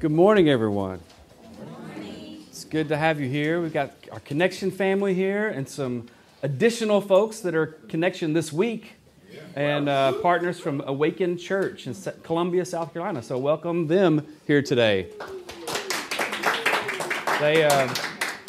Good morning, everyone. It's good to have you here. We've got our Connection family here and some additional folks that are Connection this week and uh, partners from Awaken Church in Columbia, South Carolina. So, welcome them here today. They, uh,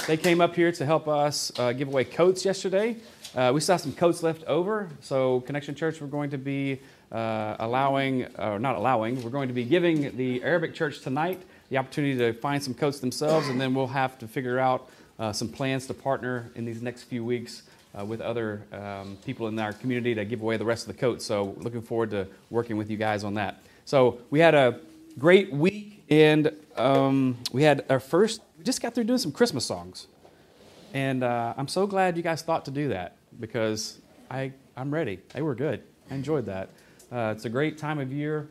they came up here to help us uh, give away coats yesterday. Uh, we have some coats left over, so Connection Church, we're going to be uh, allowing, or not allowing, we're going to be giving the Arabic church tonight the opportunity to find some coats themselves, and then we'll have to figure out uh, some plans to partner in these next few weeks uh, with other um, people in our community to give away the rest of the coats. So, looking forward to working with you guys on that. So, we had a great week, and um, we had our first, we just got through doing some Christmas songs. And uh, I'm so glad you guys thought to do that because I, I'm ready. They were good. I enjoyed that. Uh, it's a great time of year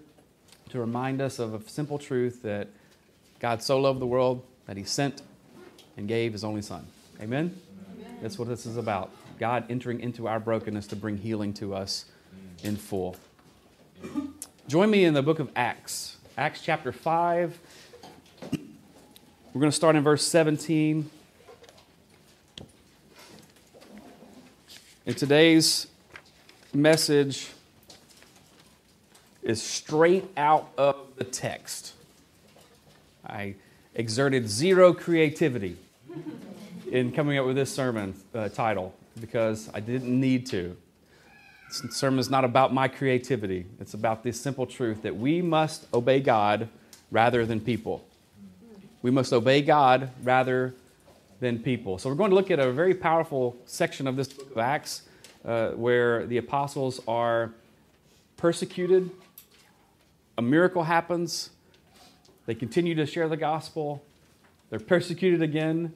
to remind us of a simple truth that God so loved the world that he sent and gave his only son. Amen? Amen? That's what this is about. God entering into our brokenness to bring healing to us in full. Join me in the book of Acts, Acts chapter 5. We're going to start in verse 17. And today's message, is straight out of the text. I exerted zero creativity in coming up with this sermon uh, title because I didn't need to. This sermon is not about my creativity, it's about this simple truth that we must obey God rather than people. We must obey God rather than people. So, we're going to look at a very powerful section of this book of Acts uh, where the apostles are persecuted a miracle happens, they continue to share the gospel, they're persecuted again,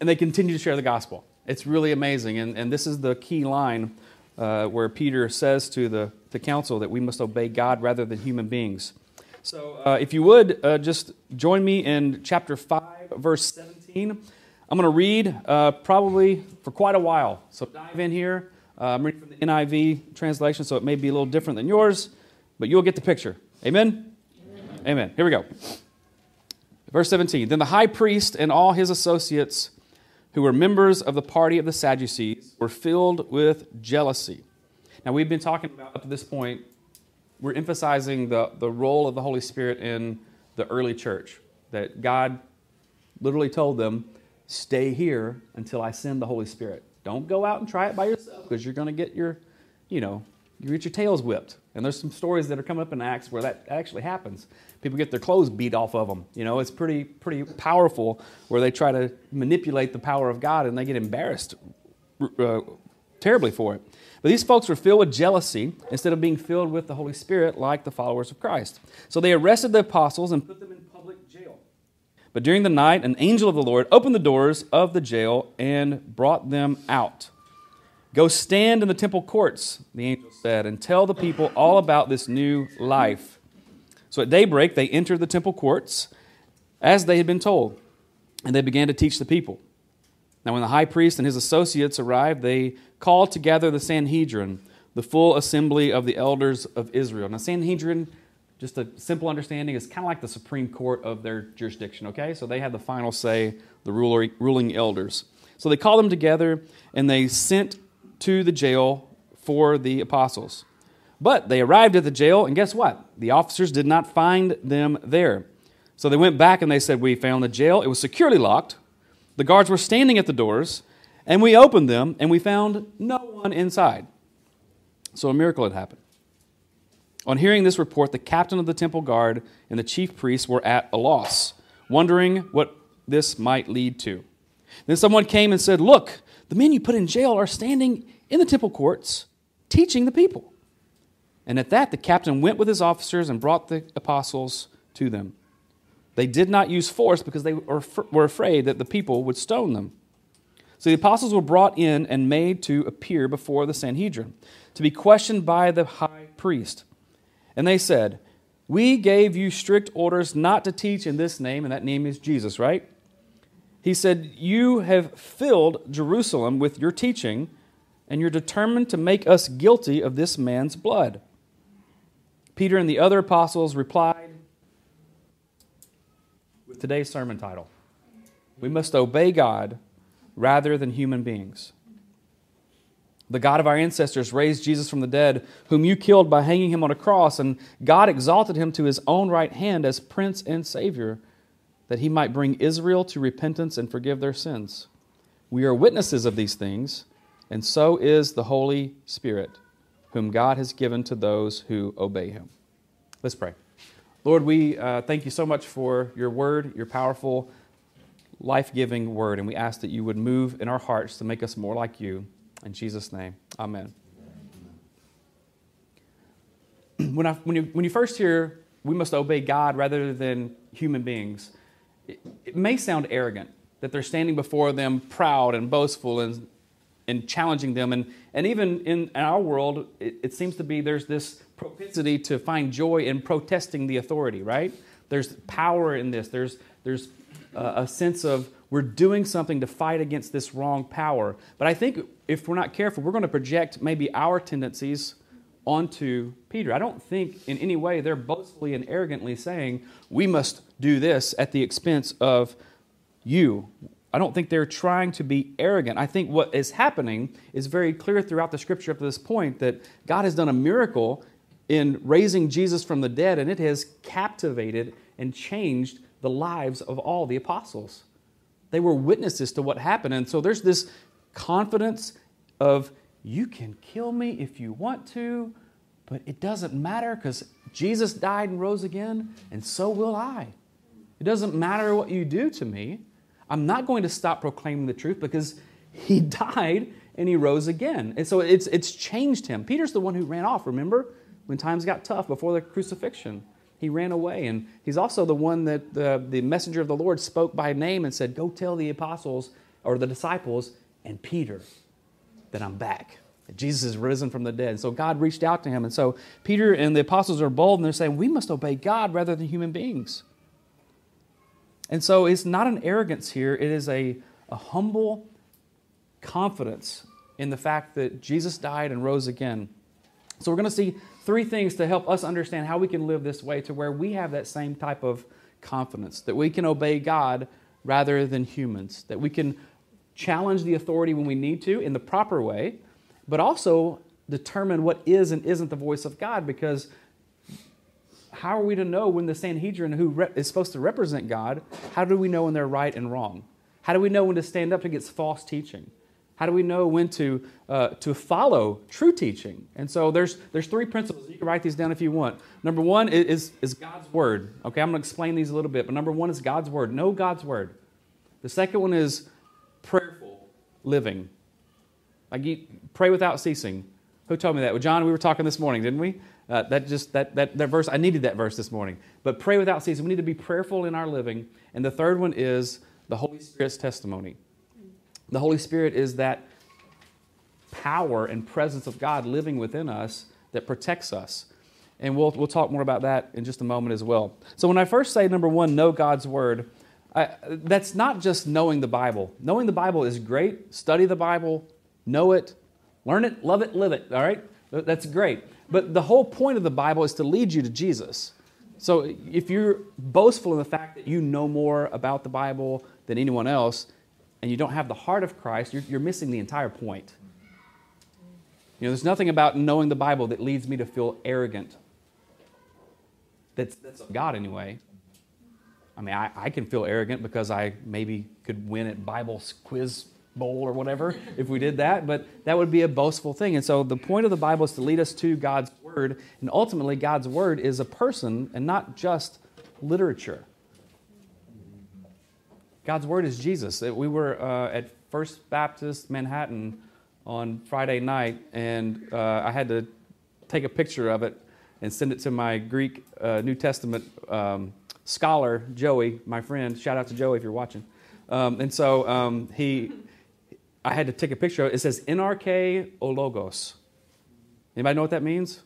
and they continue to share the gospel. It's really amazing. And, and this is the key line uh, where Peter says to the, the council that we must obey God rather than human beings. So, uh, if you would, uh, just join me in chapter 5, verse 17. I'm going to read uh, probably for quite a while. So, dive in here. Uh, I'm reading from the NIV translation, so it may be a little different than yours, but you'll get the picture. Amen? Amen? Here we go. Verse 17 Then the high priest and all his associates, who were members of the party of the Sadducees, were filled with jealousy. Now, we've been talking about up to this point, we're emphasizing the, the role of the Holy Spirit in the early church. That God literally told them, Stay here until I send the Holy Spirit. Don't go out and try it by yourself because you're going to get your, you know, you get your tails whipped. And there's some stories that are coming up in Acts where that actually happens. People get their clothes beat off of them. You know, it's pretty pretty powerful where they try to manipulate the power of God and they get embarrassed uh, terribly for it. But these folks were filled with jealousy instead of being filled with the Holy Spirit like the followers of Christ. So they arrested the apostles and put them in public jail. But during the night, an angel of the Lord opened the doors of the jail and brought them out. Go stand in the temple courts, the angel said, and tell the people all about this new life. So at daybreak, they entered the temple courts as they had been told, and they began to teach the people. Now, when the high priest and his associates arrived, they called together the Sanhedrin, the full assembly of the elders of Israel. Now, Sanhedrin, just a simple understanding, is kind of like the Supreme Court of their jurisdiction, okay? So they have the final say, the ruling elders. So they called them together and they sent to the jail for the apostles. But they arrived at the jail, and guess what? The officers did not find them there. So they went back and they said, We found the jail. It was securely locked. The guards were standing at the doors, and we opened them, and we found no one inside. So a miracle had happened. On hearing this report, the captain of the temple guard and the chief priests were at a loss, wondering what this might lead to. Then someone came and said, Look, the men you put in jail are standing in the temple courts teaching the people. And at that, the captain went with his officers and brought the apostles to them. They did not use force because they were afraid that the people would stone them. So the apostles were brought in and made to appear before the Sanhedrin, to be questioned by the high priest. And they said, We gave you strict orders not to teach in this name, and that name is Jesus, right? He said, You have filled Jerusalem with your teaching, and you're determined to make us guilty of this man's blood. Peter and the other apostles replied with today's sermon title We must obey God rather than human beings. The God of our ancestors raised Jesus from the dead, whom you killed by hanging him on a cross, and God exalted him to his own right hand as Prince and Savior, that he might bring Israel to repentance and forgive their sins. We are witnesses of these things, and so is the Holy Spirit whom God has given to those who obey him. Let's pray. Lord, we uh, thank you so much for your word, your powerful, life giving word, and we ask that you would move in our hearts to make us more like you. In Jesus' name, amen. When, I, when, you, when you first hear we must obey God rather than human beings, it, may sound arrogant that they're standing before them proud and boastful and and challenging them. And, and even in our world, it, it, seems to be there's this propensity to find joy in protesting the authority, right? There's power in this. There's, there's a sense of we're doing something to fight against this wrong power. But I think if we're not careful, we're going to project maybe our tendencies onto Peter. I don't think in any way they're boastfully and arrogantly saying, we must do this at the expense of you. I don't think they're trying to be arrogant. I think what is happening is very clear throughout the scripture up to this point that God has done a miracle in raising Jesus from the dead, and it has captivated and changed the lives of all the apostles. They were witnesses to what happened. And so there's this confidence of, you can kill me if you want to, but it doesn't matter because Jesus died and rose again, and so will I. It doesn't matter what you do to me. I'm not going to stop proclaiming the truth because he died and he rose again. And so it's, it's changed him. Peter's the one who ran off, remember? When times got tough before the crucifixion. He ran away. And he's also the one that the, the messenger of the Lord spoke by name and said, Go tell the apostles or the disciples and Peter that I'm back. That Jesus is risen from the dead. And so God reached out to him. And so Peter and the apostles are bold and they're saying, We must obey God rather than human beings. And so it's not an arrogance here, it is a, a humble confidence in the fact that Jesus died and rose again. So we're going to see three things to help us understand how we can live this way to where we have that same type of confidence, that we can obey God rather than humans, that we can challenge the authority when we need to in the proper way, but also determine what is and isn't the voice of God because how are we to know when the Sanhedrin, who is supposed to represent God, how do we know when they're right and wrong? How do we know when to stand up against false teaching? How do we know when to, uh, to follow true teaching? And so there's, there's three principles. You can write these down if you want. Number one is, is God's Word. Okay, I'm going to explain these a little bit, but number one is God's Word. Know God's Word. The second one is prayerful living. Like pray without ceasing. Who told me that? Well, John, we were talking this morning, didn't we? Uh, that just that, that that verse. I needed that verse this morning. But pray without ceasing. We need to be prayerful in our living. And the third one is the Holy Spirit's testimony. The Holy Spirit is that power and presence of God living within us that protects us. And we'll, we'll talk more about that in just a moment as well. So, when I first say number one, know God's Word, I, that's not just knowing the Bible. Knowing the Bible is great. Study the Bible, know it, learn it, love it, live it. All right? That's great. But the whole point of the Bible is to lead you to Jesus. So if you're boastful in the fact that you know more about the Bible than anyone else, and you don't have the heart of Christ, you're, you're missing the entire point. You know, there's nothing about knowing the Bible that leads me to feel arrogant. That's, that's God anyway. I mean, I, I can feel arrogant because I maybe could win at Bible quiz bowl or whatever if we did that, but that would be a boastful thing. And so the point of the Bible is to lead us to God's Word, and ultimately, God's Word is a person and not just literature. God's Word is Jesus. We were uh, at First Baptist Manhattan on Friday night, and uh, I had to take a picture of it and send it to my Greek uh, New Testament um, scholar, Joey, my friend. Shout out to Joey if you're watching. Um, and so um, he, I had to take a picture it. Says NRK Ologos. Anybody know what that means?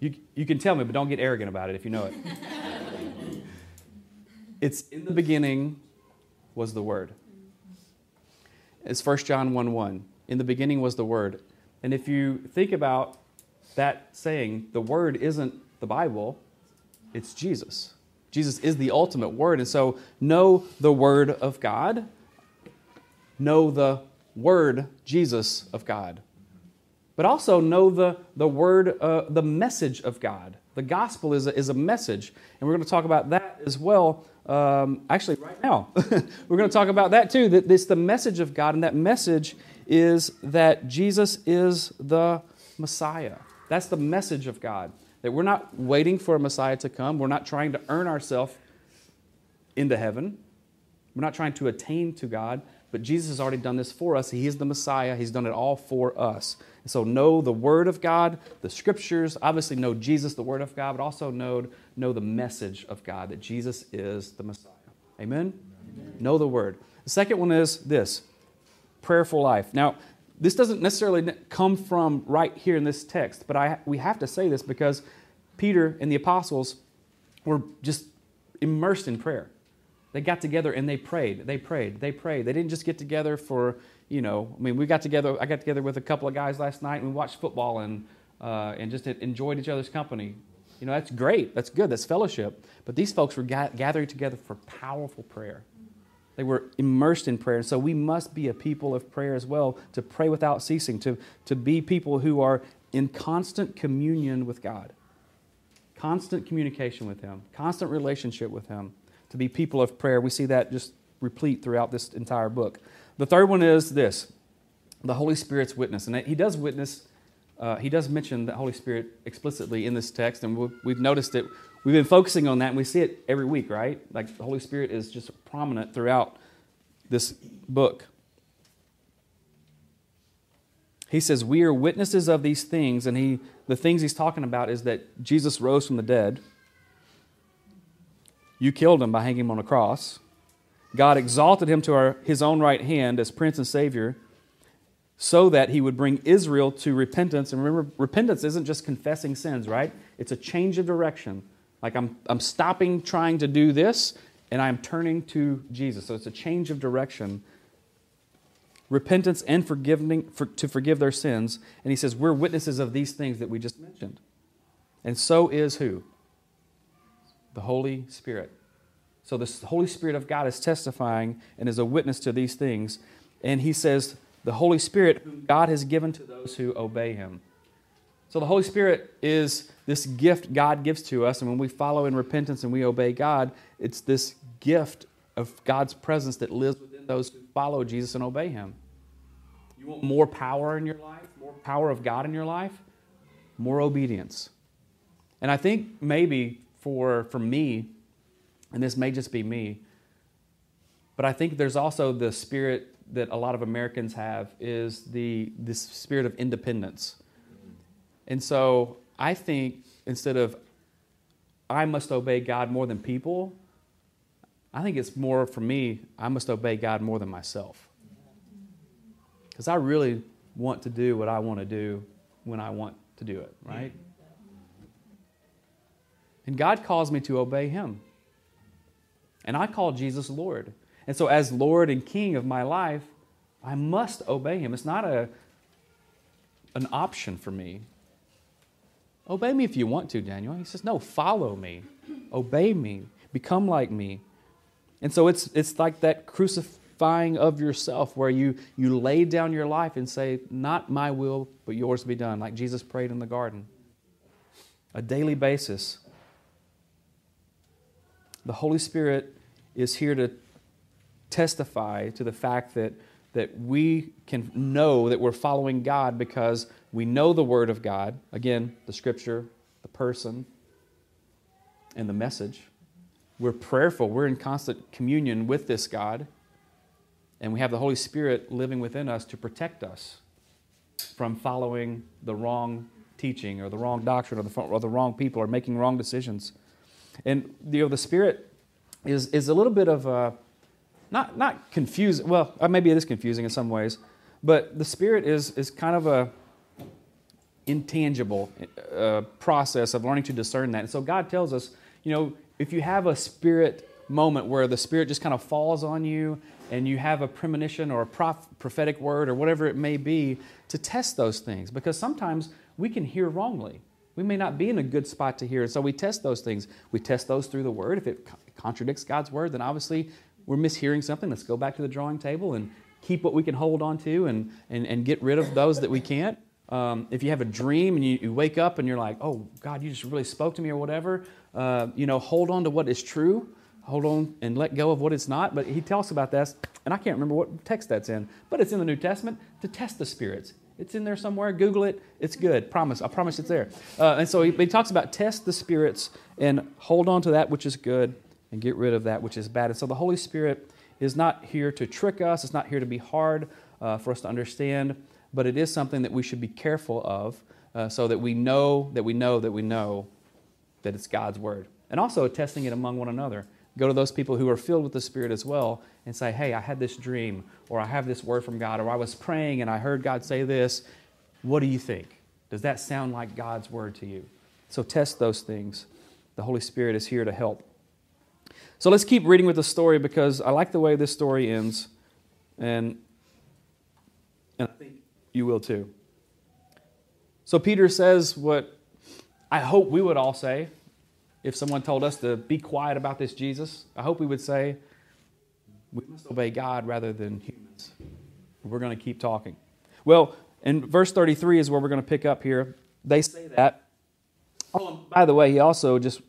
You, you can tell me, but don't get arrogant about it if you know it. it's in the beginning was the Word. It's 1 John 1 1. In the beginning was the Word. And if you think about that saying, the Word isn't the Bible, it's Jesus. Jesus is the ultimate Word. And so know the Word of God, know the Word, Jesus, of God. But also know the, the Word, uh, the message of God. The gospel is a, is a message. And we're going to talk about that as well um, actually right now. We're going to talk about that too. That it's the message of God, and that message is that Jesus is the Messiah. That's the message of God. That we're not waiting for a Messiah to come. We're not trying to earn ourselves into heaven. We're not trying to attain to God, but Jesus has already done this for us. He is the Messiah. He's done it all for us. And so know the Word of God, the Scriptures, obviously know Jesus, the Word of God, but also know, know the message of God, that Jesus is the Messiah. Amen? Amen? Know the Word. The second one is this prayerful life. Now, this doesn't necessarily come from right here in this text, but I, we have to say this because Peter and the apostles were just immersed in prayer. They got together and they prayed. They prayed. They prayed. They didn't just get together for you know, I mean, we got together. I got together with a couple of guys last night and we watched football and uh, and just enjoyed each other's company. You know, that's great. That's good. That's fellowship. But these folks were ga- gathering together for powerful prayer. They were immersed in prayer. And so we must be a people of prayer as well, to pray without ceasing, to, to be people who are in constant communion with God, constant communication with Him, constant relationship with Him, to be people of prayer. We see that just replete throughout this entire book. The third one is this the Holy Spirit's witness. And he does witness, uh, he does mention the Holy Spirit explicitly in this text, and we've noticed it. We've been focusing on that, and we see it every week, right? Like the Holy Spirit is just prominent throughout this book. He says, We are witnesses of these things, and he, the things he's talking about is that Jesus rose from the dead. You killed him by hanging him on a cross. God exalted him to our, his own right hand as Prince and Savior so that he would bring Israel to repentance. And remember, repentance isn't just confessing sins, right? It's a change of direction. Like I'm, I'm stopping trying to do this and I'm turning to Jesus. So it's a change of direction. Repentance and forgiving for, to forgive their sins. And he says, We're witnesses of these things that we just mentioned. And so is who? The Holy Spirit. So the Holy Spirit of God is testifying and is a witness to these things. And he says, the Holy Spirit, God has given to those who obey him. So the Holy Spirit is this gift God gives to us. And when we follow in repentance and we obey God, it's this gift of God's presence that lives within those who follow Jesus and obey him. You want more power in your life, more power of God in your life, more obedience. And I think maybe for, for me, and this may just be me, but I think there's also the spirit that a lot of Americans have is the this spirit of independence. And so I think instead of I must obey God more than people, I think it's more for me, I must obey God more than myself. Because I really want to do what I want to do when I want to do it, right? And God calls me to obey Him. And I call Jesus Lord. And so, as Lord and King of my life, I must obey him. It's not a, an option for me. Obey me if you want to, Daniel. He says, No, follow me. Obey me. Become like me. And so it's, it's like that crucifying of yourself where you, you lay down your life and say, Not my will, but yours be done, like Jesus prayed in the garden. A daily basis the Holy Spirit is here to testify to the fact that, that we can know that we're following God because we know the Word of God. Again, the Scripture, the person, and the message. We're prayerful. We're in constant communion with this God. And we have the Holy Spirit living within us to protect us from following the wrong teaching or the wrong doctrine or the, or the wrong people or making wrong decisions. And you know, the Spirit is, is a little bit of a, not, not confusing, well, uh, maybe it is confusing in some ways, but the Spirit is, is kind of a intangible uh, process of learning to discern that. And so God tells us, you know, if you have a Spirit moment where the Spirit just kind of falls on you and you have a premonition or a prof- prophetic word or whatever it may be, to test those things because sometimes we can hear wrongly. We may not be in a good spot to hear. And so we test those things. We test those through the Word. If it contradicts God's Word, then obviously we're mishearing something. Let's go back to the drawing table and keep what we can hold on to and, and, and get rid of those that we can't. Um, if you have a dream and you, you, wake up and you're like, oh, God, you just really spoke to me or whatever, uh, you know, hold on to what is true hold on and let go of what it's not. But he tells about this, and I can't remember what text that's in, but it's in the New Testament to test the spirits. It's in there somewhere. Google it. It's good. Promise. I promise it's there. Uh, and so he, he, talks about test the spirits and hold on to that which is good and get rid of that which is bad. And so the Holy Spirit is not here to trick us. It's not here to be hard uh, for us to understand, but it is something that we should be careful of uh, so that we know that we know that we know that it's God's word. And also testing it among one another. Go to those people who are filled with the Spirit as well and say, Hey, I had this dream, or I have this word from God, or I was praying and I heard God say this. What do you think? Does that sound like God's word to you? So test those things. The Holy Spirit is here to help. So let's keep reading with the story because I like the way this story ends, and, and I think you will too. So Peter says what I hope we would all say if someone told us to be quiet about this Jesus, I hope we would say, we must obey God rather than humans. We're going to keep talking. Well, in verse 33 is where we're going to pick up here. They say that. Oh, by the way, he also just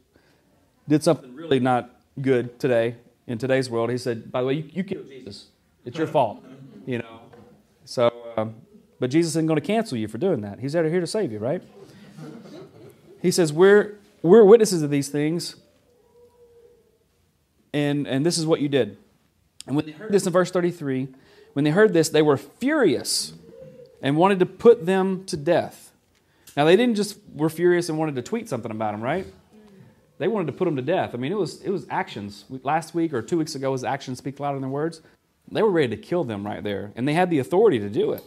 did something really not good today in today's world. He said, by the way, you, you killed Jesus. It's your fault. You know. So, um, but Jesus isn't going to cancel you for doing that. He's out here to save you, right? He says, We're we're witnesses of these things, and, and this is what you did. And when they heard this in verse 33, when they heard this, they were furious and wanted to put them to death. Now, they didn't just were furious and wanted to tweet something about them, right? They wanted to put them to death. I mean, it was, it was actions. Last week or two weeks ago was actions speak louder than words. They were ready to kill them right there, and they had the authority to do it.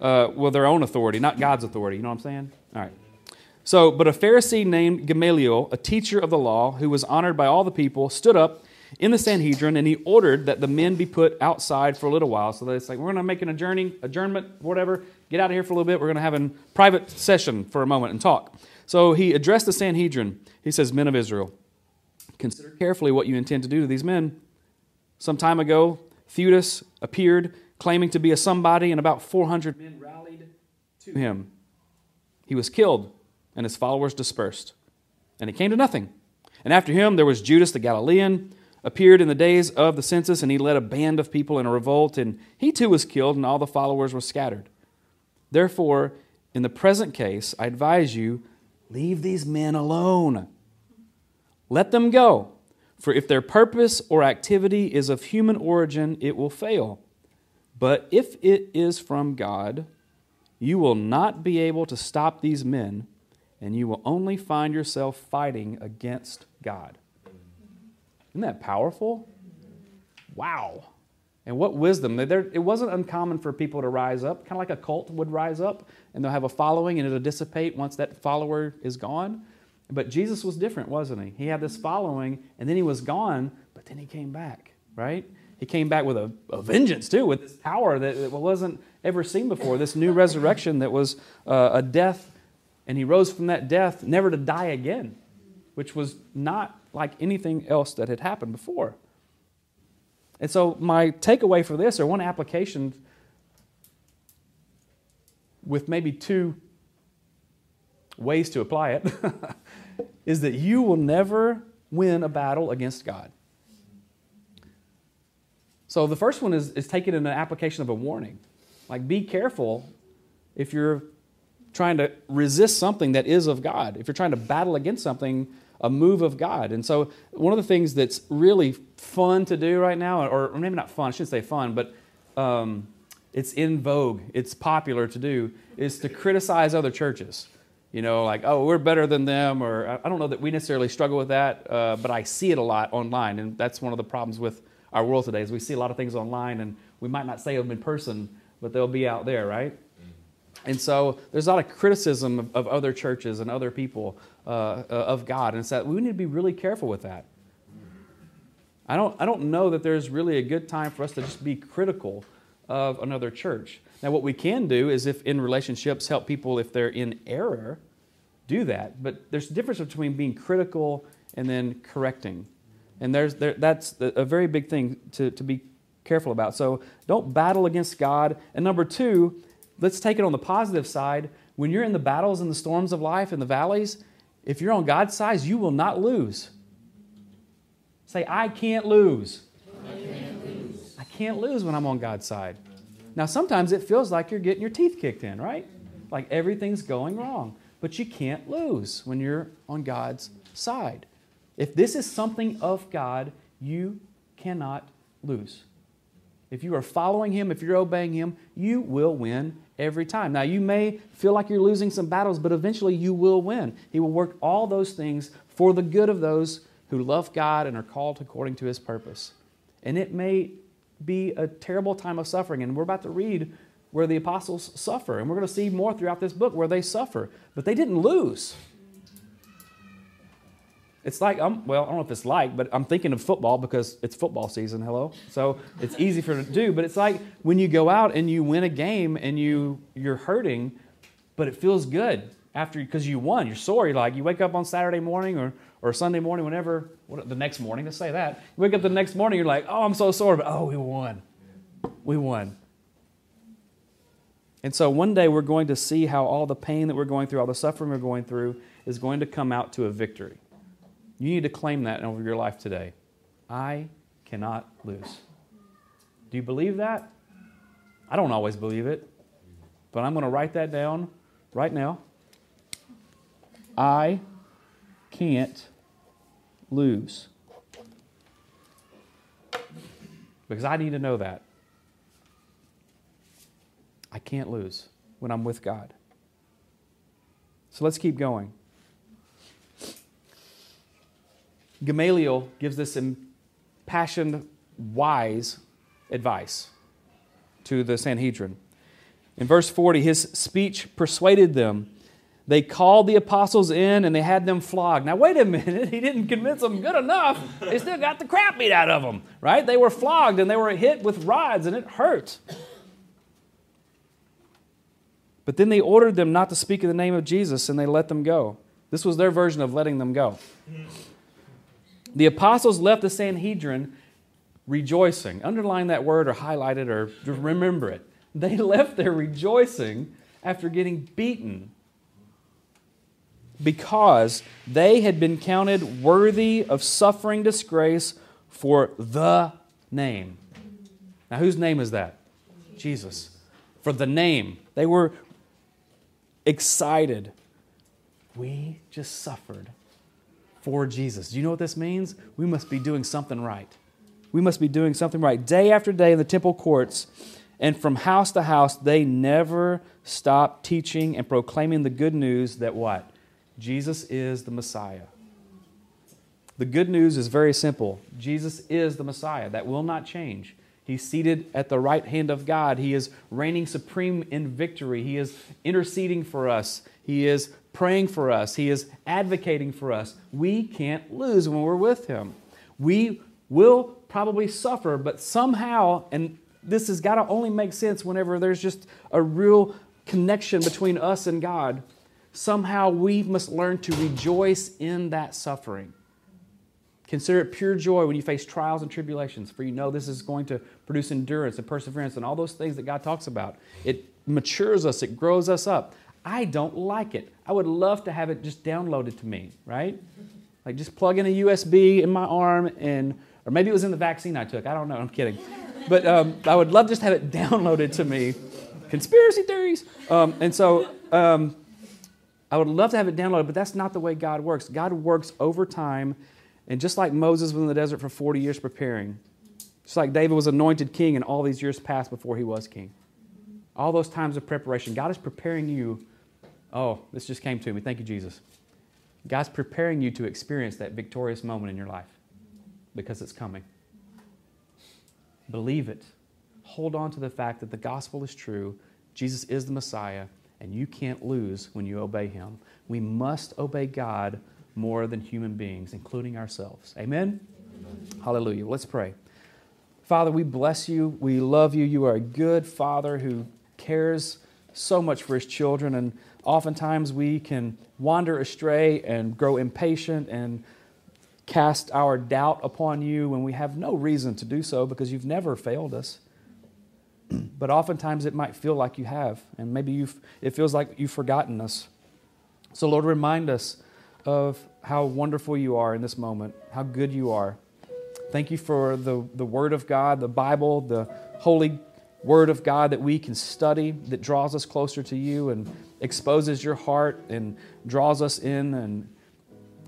Uh, well, their own authority, not God's authority. You know what I'm saying? All right. So, but a Pharisee named Gamaliel, a teacher of the law, who was honored by all the people, stood up in the Sanhedrin and he ordered that the men be put outside for a little while. So it's like, we're going to make an adjourning, adjournment, whatever, get out of here for a little bit. We're going to have a private session for a moment and talk. So he addressed the Sanhedrin. He says, Men of Israel, consider carefully what you intend to do to these men. Some time ago, Theudas appeared claiming to be a somebody, and about 400 men rallied to him. He was killed and his followers dispersed. And it came to nothing. And after him, there was Judas the Galilean, appeared in the days of the census, and he led a band of people in a revolt, and he too was killed, and all the followers were scattered. Therefore, in the present case, I advise you leave these men alone. Let them go. For if their purpose or activity is of human origin, it will fail. But if it is from God, you will not be able to stop these men and you will only find yourself fighting against God. Isn't that powerful? Wow. And what wisdom. There, it wasn't uncommon for people to rise up, kind of like a cult would rise up, and they'll have a following and it'll dissipate once that follower is gone. But Jesus was different, wasn't he? He had this following, and then he was gone, but then he came back, right? He came back with a, a vengeance, too, with this power that, that wasn't ever seen before, this new resurrection that was uh, a death and he rose from that death never to die again, which was not like anything else that had happened before. And so, my takeaway for this, or one application with maybe two ways to apply it, is that you will never win a battle against God. So, the first one is, is taken in an application of a warning. Like, be careful if you're trying to resist something that is of God, if you're trying to battle against something, a move of God. And so, one of the things that's really fun to do right now, or maybe not fun, I shouldn't say fun, but um, it's in vogue, it's popular to do, is to criticize other churches. You know, like, oh, we're better than them, or I don't know that we necessarily struggle with that, uh, but I see it a lot online, and that's one of the problems with our world today is we see a lot of things online, and we might not say them in person, but they'll be out there, right? And so there's a lot of criticism of, of other churches and other people uh, uh, of God, and it's that we need to be really careful with that. I don't, I don't know that there's really a good time for us to just be critical of another church. Now, what we can do is, if in relationships, help people if they're in error, do that. But there's a difference between being critical and then correcting. And there's, there, that's a very big thing to, to be careful about. So don't battle against God. And number two, let's take it on the positive side. When you're in the battles and the storms of life and the valleys, if you're on God's side, you will not lose. Say, I can't lose. I can't lose. I can't lose when I'm on God's side. Now, sometimes it feels like you're getting your teeth kicked in, right? Like everything's going wrong. But you can't lose when you're on God's side. If this is something of God, you cannot lose. If you are following Him, if you're obeying Him, you will win every time. Now, you may feel like you're losing some battles, but eventually you will win. He will work all those things for the good of those who love God and are called according to His purpose. And it may be a terrible time of suffering. And we're about to read where the apostles suffer. And we're going to see more throughout this book where they suffer. But they didn't lose. It's like, I'm, well, I don't know if it's like, but I'm thinking of football because it's football season, hello? So it's easy for to do. But it's like when you go out and you win a game and you, you're hurting, but it feels good after because you won. You're sore. You're like, you wake up on Saturday morning or or Sunday morning, whenever, what, the next morning, let's say that. You wake up the next morning, you're like, oh, I'm so sore, but oh, we won. We won. And so one day we're going to see how all the pain that we're going through, all the suffering we're going through, is going to come out to a victory. You need to claim that over your life today. I cannot lose. Do you believe that? I don't always believe it, but I'm going to write that down right now. I can't lose. Because I need to know that. I can't lose when I'm with God. So let's keep going. Gamaliel gives this impassioned, wise advice to the Sanhedrin. In verse 40, his speech persuaded them they called the apostles in and they had them flogged. Now, wait a minute. He didn't convince them good enough. They still got the crap beat out of them, right? They were flogged and they were hit with rods and it hurt. But then they ordered them not to speak in the name of Jesus and they let them go. This was their version of letting them go. The apostles left the Sanhedrin rejoicing. Underline that word or highlight it or remember it. They left there rejoicing after getting beaten because they had been counted worthy of suffering disgrace for the name. Now, whose name is that? Jesus. For the name. They were excited. We just suffered for Jesus. Do you know what this means? We must be doing something right. We must be doing something right. Day after day in the temple courts and from house to house, they never stopped teaching and proclaiming the good news that what? Jesus is the Messiah. The good news is very simple Jesus is the Messiah. That will not change. He's seated at the right hand of God. He is reigning supreme in victory. He is interceding for us. He is praying for us. He is advocating for us. We can't lose when we're with Him. We will probably suffer, but somehow, and this has got to only make sense whenever there's just a real connection between us and God somehow we must learn to rejoice in that suffering. Consider it pure joy when you face trials and tribulations, for you know this is going to produce endurance and perseverance and all those things that God talks about. It matures us, it grows us up. I don't like it. I would love to have it just downloaded to me, right? Like just plug in a USB in my arm and, or maybe it was in the vaccine I took. I don't know. I'm kidding. But um, I would love just to have it downloaded to me. Conspiracy theories. Um, and so, um, I would love to have it downloaded, but that's not the way God works. God works over time, and just like Moses was in the desert for 40 years preparing, just like David was anointed king and all these years passed before he was king. all those times of preparation. God is preparing you. Oh, this just came to me. Thank you, Jesus. God's preparing you to experience that victorious moment in your life because it's coming. Believe it. Hold on to the fact that the gospel is true, Jesus is the Messiah, and you can't lose when you obey him. We must obey God more than human beings, including ourselves. Amen? Amen? Hallelujah. Let's pray. Father, we bless you. We love you. You are a good Father who cares so much for his children, and oftentimes we can wander astray and grow impatient and cast our doubt upon you when we have no reason to do so because you've never failed us. but oftentimes it might feel like you have, and maybe you've, it feels like you've forgotten us. So, Lord, remind us of how wonderful you are in this moment, how good you are. Thank you for the, the Word of God, the Bible, the holy Word of God that we can study, that draws us closer to you and exposes your heart and draws us in and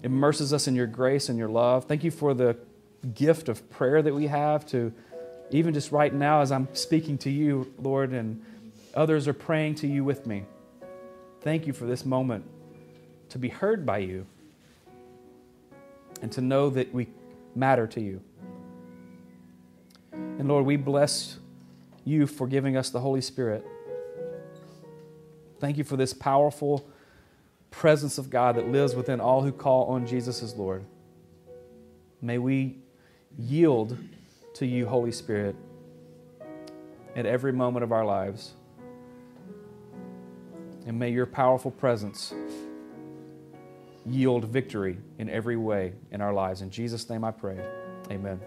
immerses us in your grace and your love. Thank you for the gift of prayer that we have to, even just right now as I'm speaking to you, Lord, and others are praying to you with me. Thank you for this moment to be heard by you and to know that we matter to you. And Lord, we bless you for giving us the Holy Spirit. Thank you for this powerful presence of God that lives within all who call on Jesus as Lord. May we yield to you, Holy Spirit, at every moment of our lives. And may your powerful presence yield victory in every way in our lives. In Jesus' name I pray. Amen.